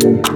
Thank